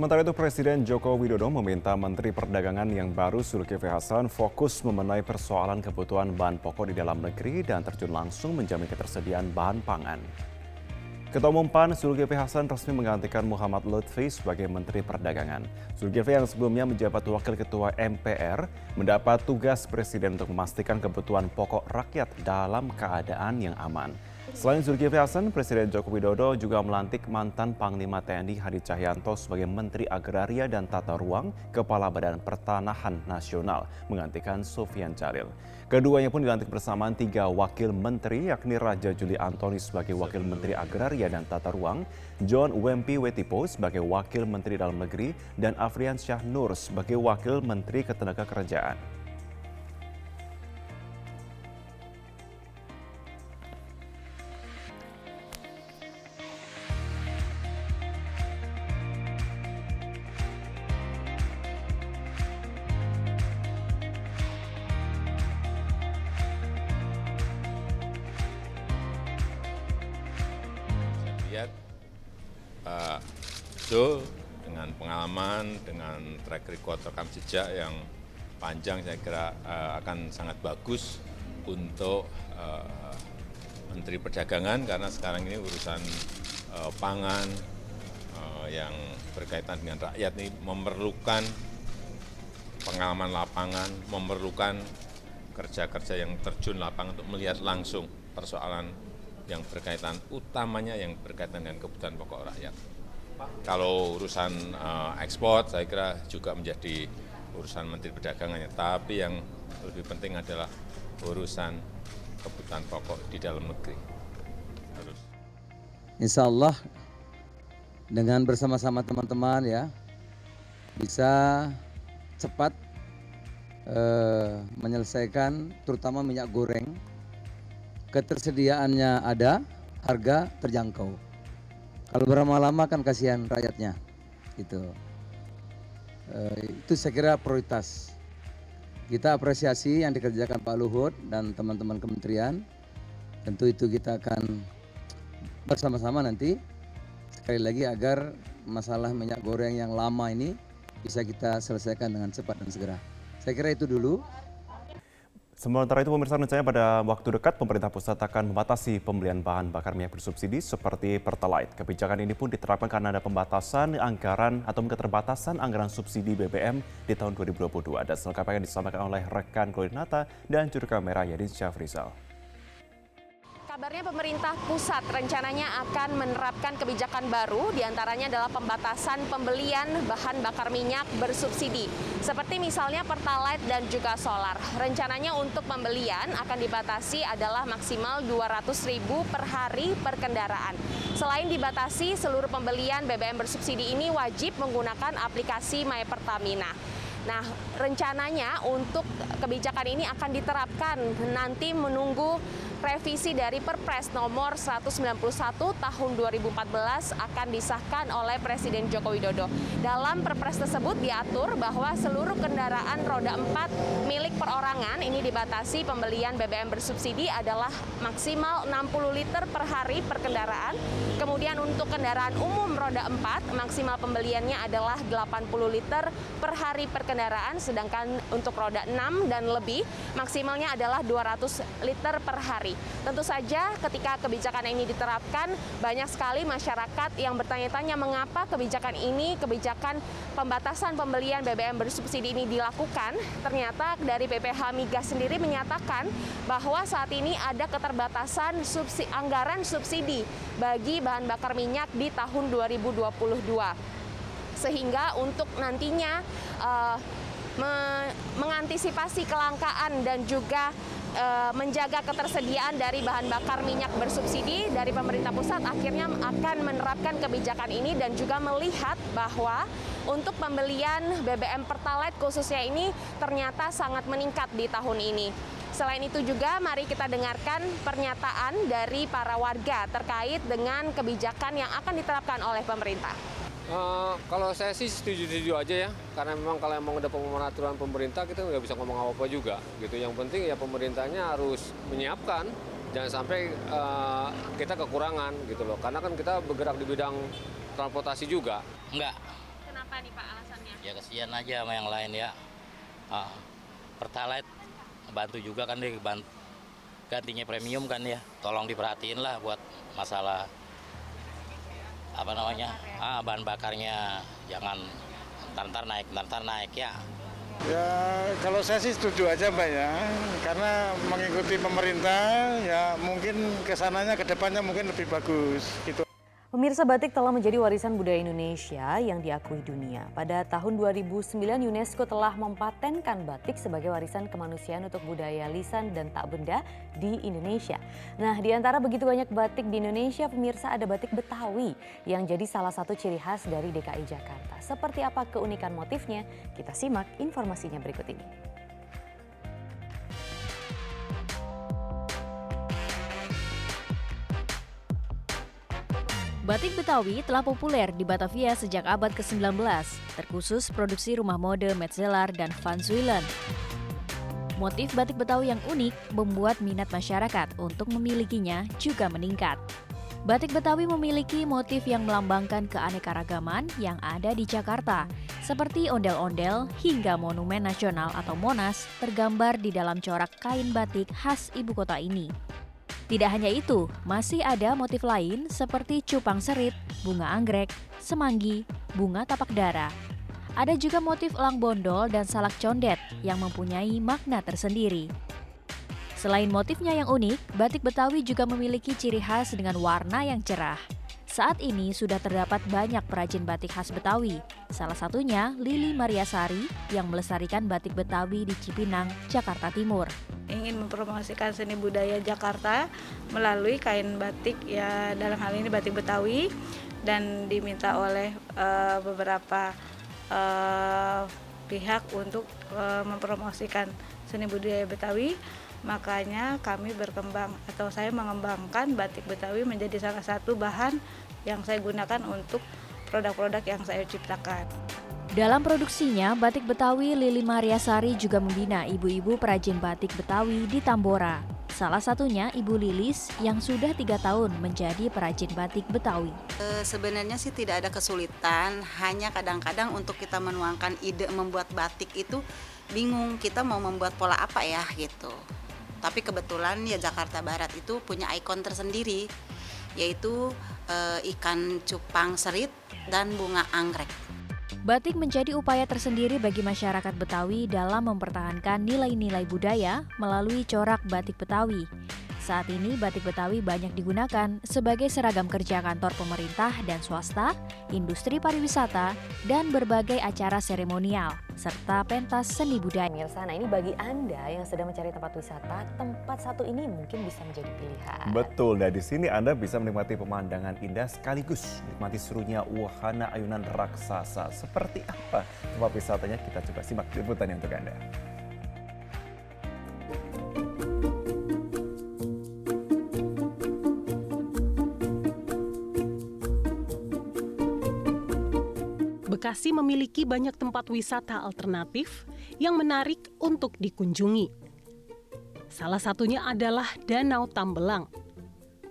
Sementara itu Presiden Joko Widodo meminta Menteri Perdagangan yang baru Zulkifli Hasan fokus memenuhi persoalan kebutuhan bahan pokok di dalam negeri dan terjun langsung menjamin ketersediaan bahan pangan. Ketua Umum PAN Zulkifli Hasan resmi menggantikan Muhammad Lutfi sebagai Menteri Perdagangan. Zulkifli yang sebelumnya menjabat Wakil Ketua MPR mendapat tugas Presiden untuk memastikan kebutuhan pokok rakyat dalam keadaan yang aman. Selain Zulkifli Hasan, Presiden Joko Widodo juga melantik mantan Panglima TNI Hadi Cahyanto sebagai Menteri Agraria dan Tata Ruang, Kepala Badan Pertanahan Nasional, menggantikan Sofian Jalil. Keduanya pun dilantik bersamaan tiga wakil menteri, yakni Raja Juli Antoni sebagai Wakil Menteri Agraria dan Tata Ruang, John Wempi Wetipo sebagai Wakil Menteri Dalam Negeri, dan Afrian Syah Nur sebagai Wakil Menteri Ketenagakerjaan. Pak Zul dengan pengalaman, dengan track record rekam jejak yang panjang saya kira uh, akan sangat bagus untuk uh, Menteri Perdagangan karena sekarang ini urusan uh, pangan yang berkaitan dengan rakyat ini memerlukan pengalaman lapangan, memerlukan kerja-kerja yang terjun lapangan untuk melihat langsung persoalan yang berkaitan utamanya yang berkaitan dengan kebutuhan pokok rakyat. Kalau urusan uh, ekspor saya kira juga menjadi urusan Menteri Perdagangannya, tapi yang lebih penting adalah urusan kebutuhan pokok di dalam negeri. Terus. Insya Allah dengan bersama-sama teman-teman ya bisa cepat uh, menyelesaikan terutama minyak goreng ketersediaannya ada, harga terjangkau. Kalau berlama-lama kan kasihan rakyatnya. Itu. E, itu saya kira prioritas. Kita apresiasi yang dikerjakan Pak Luhut dan teman-teman kementerian. Tentu itu kita akan bersama-sama nanti sekali lagi agar masalah minyak goreng yang lama ini bisa kita selesaikan dengan cepat dan segera. Saya kira itu dulu. Sementara itu pemirsa rencana pada waktu dekat pemerintah pusat akan membatasi pembelian bahan bakar minyak bersubsidi seperti Pertalite. Kebijakan ini pun diterapkan karena ada pembatasan anggaran atau keterbatasan anggaran subsidi BBM di tahun 2022. Dan selengkapnya yang disampaikan oleh rekan Koordinata dan juru kamera Yadin Syafrizal. Kabarnya pemerintah pusat rencananya akan menerapkan kebijakan baru, di antaranya adalah pembatasan pembelian bahan bakar minyak bersubsidi, seperti misalnya Pertalite dan juga solar. Rencananya untuk pembelian akan dibatasi adalah maksimal 200 ribu per hari per kendaraan. Selain dibatasi, seluruh pembelian BBM bersubsidi ini wajib menggunakan aplikasi My Pertamina. Nah, rencananya untuk kebijakan ini akan diterapkan nanti menunggu revisi dari Perpres nomor 191 tahun 2014 akan disahkan oleh Presiden Joko Widodo. Dalam Perpres tersebut diatur bahwa seluruh kendaraan roda 4 milik perorangan ini dibatasi pembelian BBM bersubsidi adalah maksimal 60 liter per hari per kendaraan. Kemudian untuk kendaraan umum roda 4 maksimal pembeliannya adalah 80 liter per hari per kendaraan sedangkan untuk roda 6 dan lebih maksimalnya adalah 200 liter per hari hari. Tentu saja ketika kebijakan ini diterapkan, banyak sekali masyarakat yang bertanya-tanya mengapa kebijakan ini, kebijakan pembatasan pembelian BBM bersubsidi ini dilakukan. Ternyata dari PPH Migas sendiri menyatakan bahwa saat ini ada keterbatasan subsidi, anggaran subsidi bagi bahan bakar minyak di tahun 2022. Sehingga untuk nantinya uh, me mengantisipasi kelangkaan dan juga e, menjaga ketersediaan dari bahan bakar minyak bersubsidi dari pemerintah pusat akhirnya akan menerapkan kebijakan ini dan juga melihat bahwa untuk pembelian BBM Pertalite khususnya ini ternyata sangat meningkat di tahun ini. Selain itu juga mari kita dengarkan pernyataan dari para warga terkait dengan kebijakan yang akan diterapkan oleh pemerintah. Uh, kalau saya sih setuju-setuju aja ya, karena memang kalau emang udah pengumuman pemerintah kita nggak bisa ngomong apa-apa juga gitu. Yang penting ya pemerintahnya harus menyiapkan, jangan sampai uh, kita kekurangan gitu loh. Karena kan kita bergerak di bidang transportasi juga. Enggak. Kenapa nih Pak alasannya? Ya kasihan aja sama yang lain ya. Ah, Pertalite bantu juga kan deh bant gantinya premium kan ya. Tolong diperhatiin lah buat masalah apa namanya ah bahan bakarnya jangan ntar-ntar naik ntar-ntar naik ya. Ya kalau saya sih setuju aja Mbak ya, karena mengikuti pemerintah ya mungkin ke sananya ke depannya mungkin lebih bagus gitu. Pemirsa batik telah menjadi warisan budaya Indonesia yang diakui dunia. Pada tahun 2009 UNESCO telah mempatenkan batik sebagai warisan kemanusiaan untuk budaya lisan dan tak benda di Indonesia. Nah di antara begitu banyak batik di Indonesia pemirsa ada batik Betawi yang jadi salah satu ciri khas dari DKI Jakarta. Seperti apa keunikan motifnya? Kita simak informasinya berikut ini. Batik Betawi telah populer di Batavia sejak abad ke-19, terkhusus produksi rumah mode Metzeler dan Van Zuylen. Motif batik Betawi yang unik membuat minat masyarakat untuk memilikinya juga meningkat. Batik Betawi memiliki motif yang melambangkan keanekaragaman yang ada di Jakarta, seperti ondel-ondel hingga monumen nasional atau Monas tergambar di dalam corak kain batik khas ibu kota ini. Tidak hanya itu, masih ada motif lain seperti cupang serit, bunga anggrek, semanggi, bunga tapak dara. Ada juga motif elang bondol dan salak condet yang mempunyai makna tersendiri. Selain motifnya yang unik, batik Betawi juga memiliki ciri khas dengan warna yang cerah. Saat ini sudah terdapat banyak perajin batik khas Betawi. Salah satunya Lili Mariasari yang melestarikan batik Betawi di Cipinang, Jakarta Timur. Ingin mempromosikan seni budaya Jakarta melalui kain batik ya dalam hal ini batik Betawi dan diminta oleh uh, beberapa uh, pihak untuk uh, mempromosikan seni budaya Betawi makanya kami berkembang atau saya mengembangkan batik Betawi menjadi salah satu bahan yang saya gunakan untuk produk-produk yang saya ciptakan. Dalam produksinya, batik Betawi Lili Mariasari juga membina ibu-ibu perajin batik Betawi di Tambora. Salah satunya Ibu Lilis yang sudah tiga tahun menjadi perajin batik Betawi. E, sebenarnya sih tidak ada kesulitan, hanya kadang-kadang untuk kita menuangkan ide membuat batik itu bingung kita mau membuat pola apa ya gitu. Tapi kebetulan ya Jakarta Barat itu punya ikon tersendiri, yaitu e, ikan cupang serit dan bunga anggrek. Batik menjadi upaya tersendiri bagi masyarakat Betawi dalam mempertahankan nilai-nilai budaya melalui corak batik Betawi. Saat ini batik Betawi banyak digunakan sebagai seragam kerja kantor pemerintah dan swasta, industri pariwisata, dan berbagai acara seremonial, serta pentas seni budaya. Mirsa, nah ini bagi Anda yang sedang mencari tempat wisata, tempat satu ini mungkin bisa menjadi pilihan. Betul, dan di sini Anda bisa menikmati pemandangan indah sekaligus menikmati serunya wahana ayunan raksasa. Seperti apa tempat wisatanya? Kita coba simak liputannya untuk Anda. Bekasi memiliki banyak tempat wisata alternatif yang menarik untuk dikunjungi. Salah satunya adalah Danau Tambelang.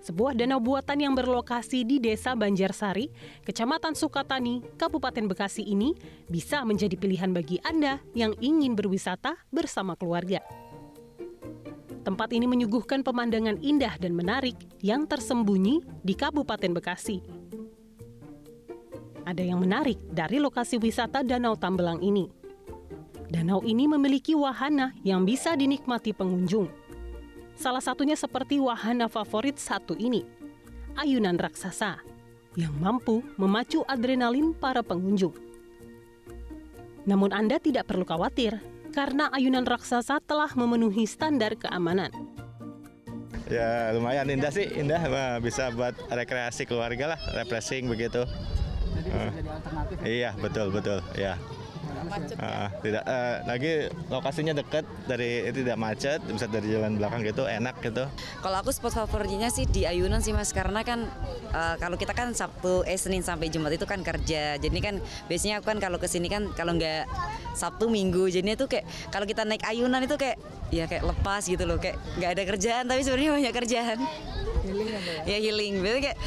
Sebuah danau buatan yang berlokasi di Desa Banjarsari, Kecamatan Sukatani, Kabupaten Bekasi ini bisa menjadi pilihan bagi Anda yang ingin berwisata bersama keluarga. Tempat ini menyuguhkan pemandangan indah dan menarik yang tersembunyi di Kabupaten Bekasi. Ada yang menarik dari lokasi wisata Danau Tambelang ini. Danau ini memiliki wahana yang bisa dinikmati pengunjung. Salah satunya seperti wahana favorit satu ini, ayunan raksasa, yang mampu memacu adrenalin para pengunjung. Namun Anda tidak perlu khawatir, karena ayunan raksasa telah memenuhi standar keamanan. Ya lumayan indah sih, indah bisa buat rekreasi keluarga lah, refreshing begitu. Jadi bisa uh, jadi alternatif. Ya? Iya betul betul ya. Macet ya? Uh, tidak uh, lagi lokasinya dekat dari itu tidak macet bisa dari jalan belakang gitu enak gitu. Kalau aku spot favoritnya sih di Ayunan sih mas karena kan uh, kalau kita kan Sabtu eh Senin sampai Jumat itu kan kerja jadi kan biasanya aku kan kalau ke sini kan kalau nggak Sabtu Minggu jadinya tuh kayak kalau kita naik Ayunan itu kayak ya kayak lepas gitu loh kayak nggak ada kerjaan tapi sebenarnya banyak kerjaan. Healing ya? Ya healing, berarti kayak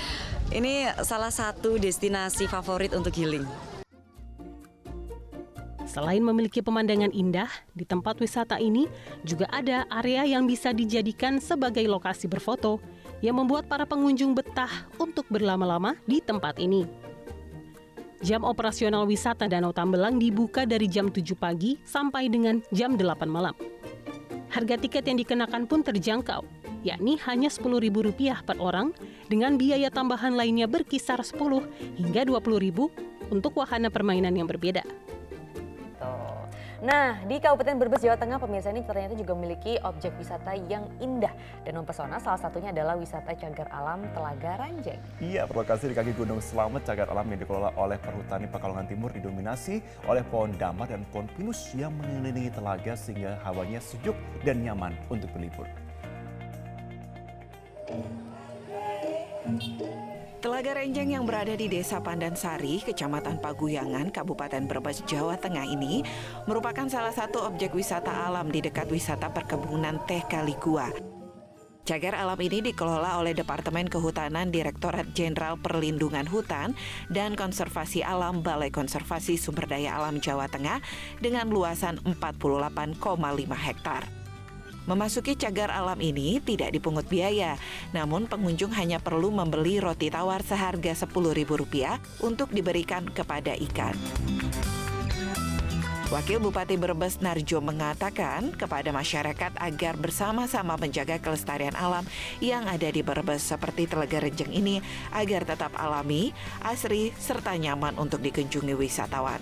ini salah satu destinasi favorit untuk healing. Selain memiliki pemandangan indah, di tempat wisata ini juga ada area yang bisa dijadikan sebagai lokasi berfoto yang membuat para pengunjung betah untuk berlama-lama di tempat ini. Jam operasional wisata Danau Tambelang dibuka dari jam 7 pagi sampai dengan jam 8 malam. Harga tiket yang dikenakan pun terjangkau, yakni hanya Rp10.000 per orang dengan biaya tambahan lainnya berkisar 10 hingga Rp20.000 untuk wahana permainan yang berbeda. Nah, di Kabupaten Brebes, Jawa Tengah, pemirsa ini ternyata juga memiliki objek wisata yang indah dan mempesona. Salah satunya adalah wisata cagar alam Telaga Ranjeng. Iya, berlokasi di kaki Gunung Selamet, cagar alam yang dikelola oleh Perhutani Pekalongan Timur didominasi oleh pohon damar dan pohon pinus yang mengelilingi telaga sehingga hawanya sejuk dan nyaman untuk berlibur. Telaga Renjeng yang berada di Desa Pandansari, Kecamatan Paguyangan, Kabupaten Brebes, Jawa Tengah ini merupakan salah satu objek wisata alam di dekat wisata perkebunan teh Kaligua. Cagar alam ini dikelola oleh Departemen Kehutanan Direktorat Jenderal Perlindungan Hutan dan Konservasi Alam Balai Konservasi Sumber Daya Alam Jawa Tengah dengan luasan 48,5 hektar. Memasuki cagar alam ini tidak dipungut biaya, namun pengunjung hanya perlu membeli roti tawar seharga Rp10.000 untuk diberikan kepada ikan. Wakil Bupati Brebes Narjo mengatakan kepada masyarakat agar bersama-sama menjaga kelestarian alam yang ada di Brebes seperti Telaga Renjeng ini agar tetap alami, asri, serta nyaman untuk dikunjungi wisatawan.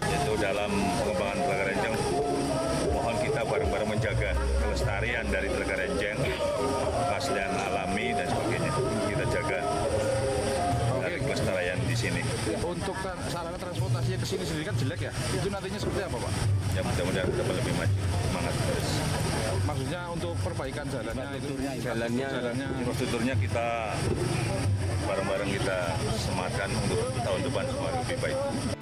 Itu dalam pengembangan Telaga Renjeng kita menjaga kelestarian dari Telaga Renjeng, keaslian alami dan sebagainya. Kita jaga dari kelestarian di sini. Untuk sarana transportasinya ke sini sendiri kan jelek ya. Itu nantinya seperti apa, Pak? Ya mudah-mudahan dapat lebih maju. Semangat terus. Maksudnya untuk perbaikan jalannya itu jalannya, jalannya infrastrukturnya kita bareng-bareng kita sematkan untuk tahun depan semua lebih baik.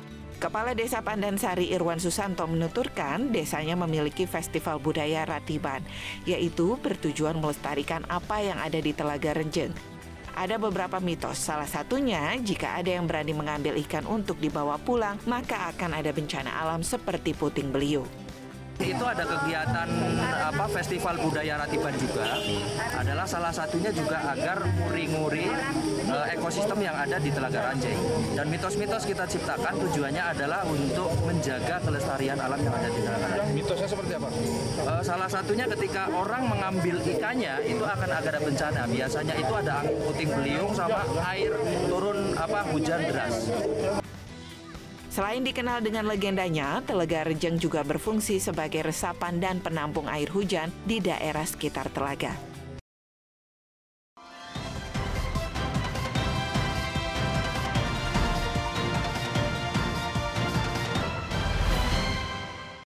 Kepala Desa Pandansari Irwan Susanto menuturkan desanya memiliki festival budaya Ratiban, yaitu bertujuan melestarikan apa yang ada di Telaga Renjeng. Ada beberapa mitos, salah satunya jika ada yang berani mengambil ikan untuk dibawa pulang, maka akan ada bencana alam seperti puting beliung itu ada kegiatan apa festival budaya Ratiban juga adalah salah satunya juga agar muri-muri e, ekosistem yang ada di Telaga Ranjeng dan mitos-mitos kita ciptakan tujuannya adalah untuk menjaga kelestarian alam yang ada di Telaga Ranjeng. Mitosnya seperti apa? E, salah satunya ketika orang mengambil ikannya itu akan ada bencana. Biasanya itu ada angin puting beliung sama air turun apa hujan deras. Selain dikenal dengan legendanya, Telaga Rejeng juga berfungsi sebagai resapan dan penampung air hujan di daerah sekitar telaga.